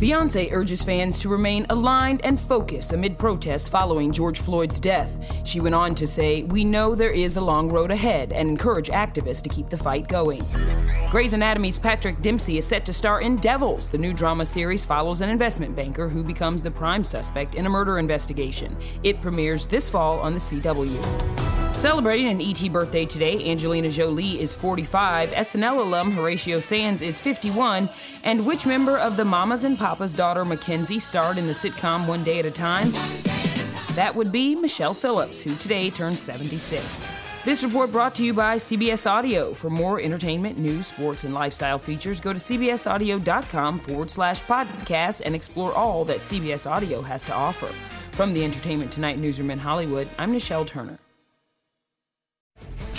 Beyonce urges fans to remain aligned and focused amid protests following George Floyd's death. She went on to say, We know there is a long road ahead and encourage activists to keep the fight going. Grey's Anatomy's Patrick Dempsey is set to star in Devils. The new drama series follows an investment banker who becomes the prime suspect in a murder investigation. It premieres this fall on the CW. Celebrating an ET birthday today, Angelina Jolie is 45, SNL alum Horatio Sanz is 51, and which member of the Mamas and Papas daughter Mackenzie starred in the sitcom One Day at a Time? That would be Michelle Phillips, who today turned 76. This report brought to you by CBS Audio. For more entertainment, news, sports, and lifestyle features, go to cbsaudio.com forward slash podcast and explore all that CBS Audio has to offer. From the Entertainment Tonight newsroom in Hollywood, I'm Nischelle Turner.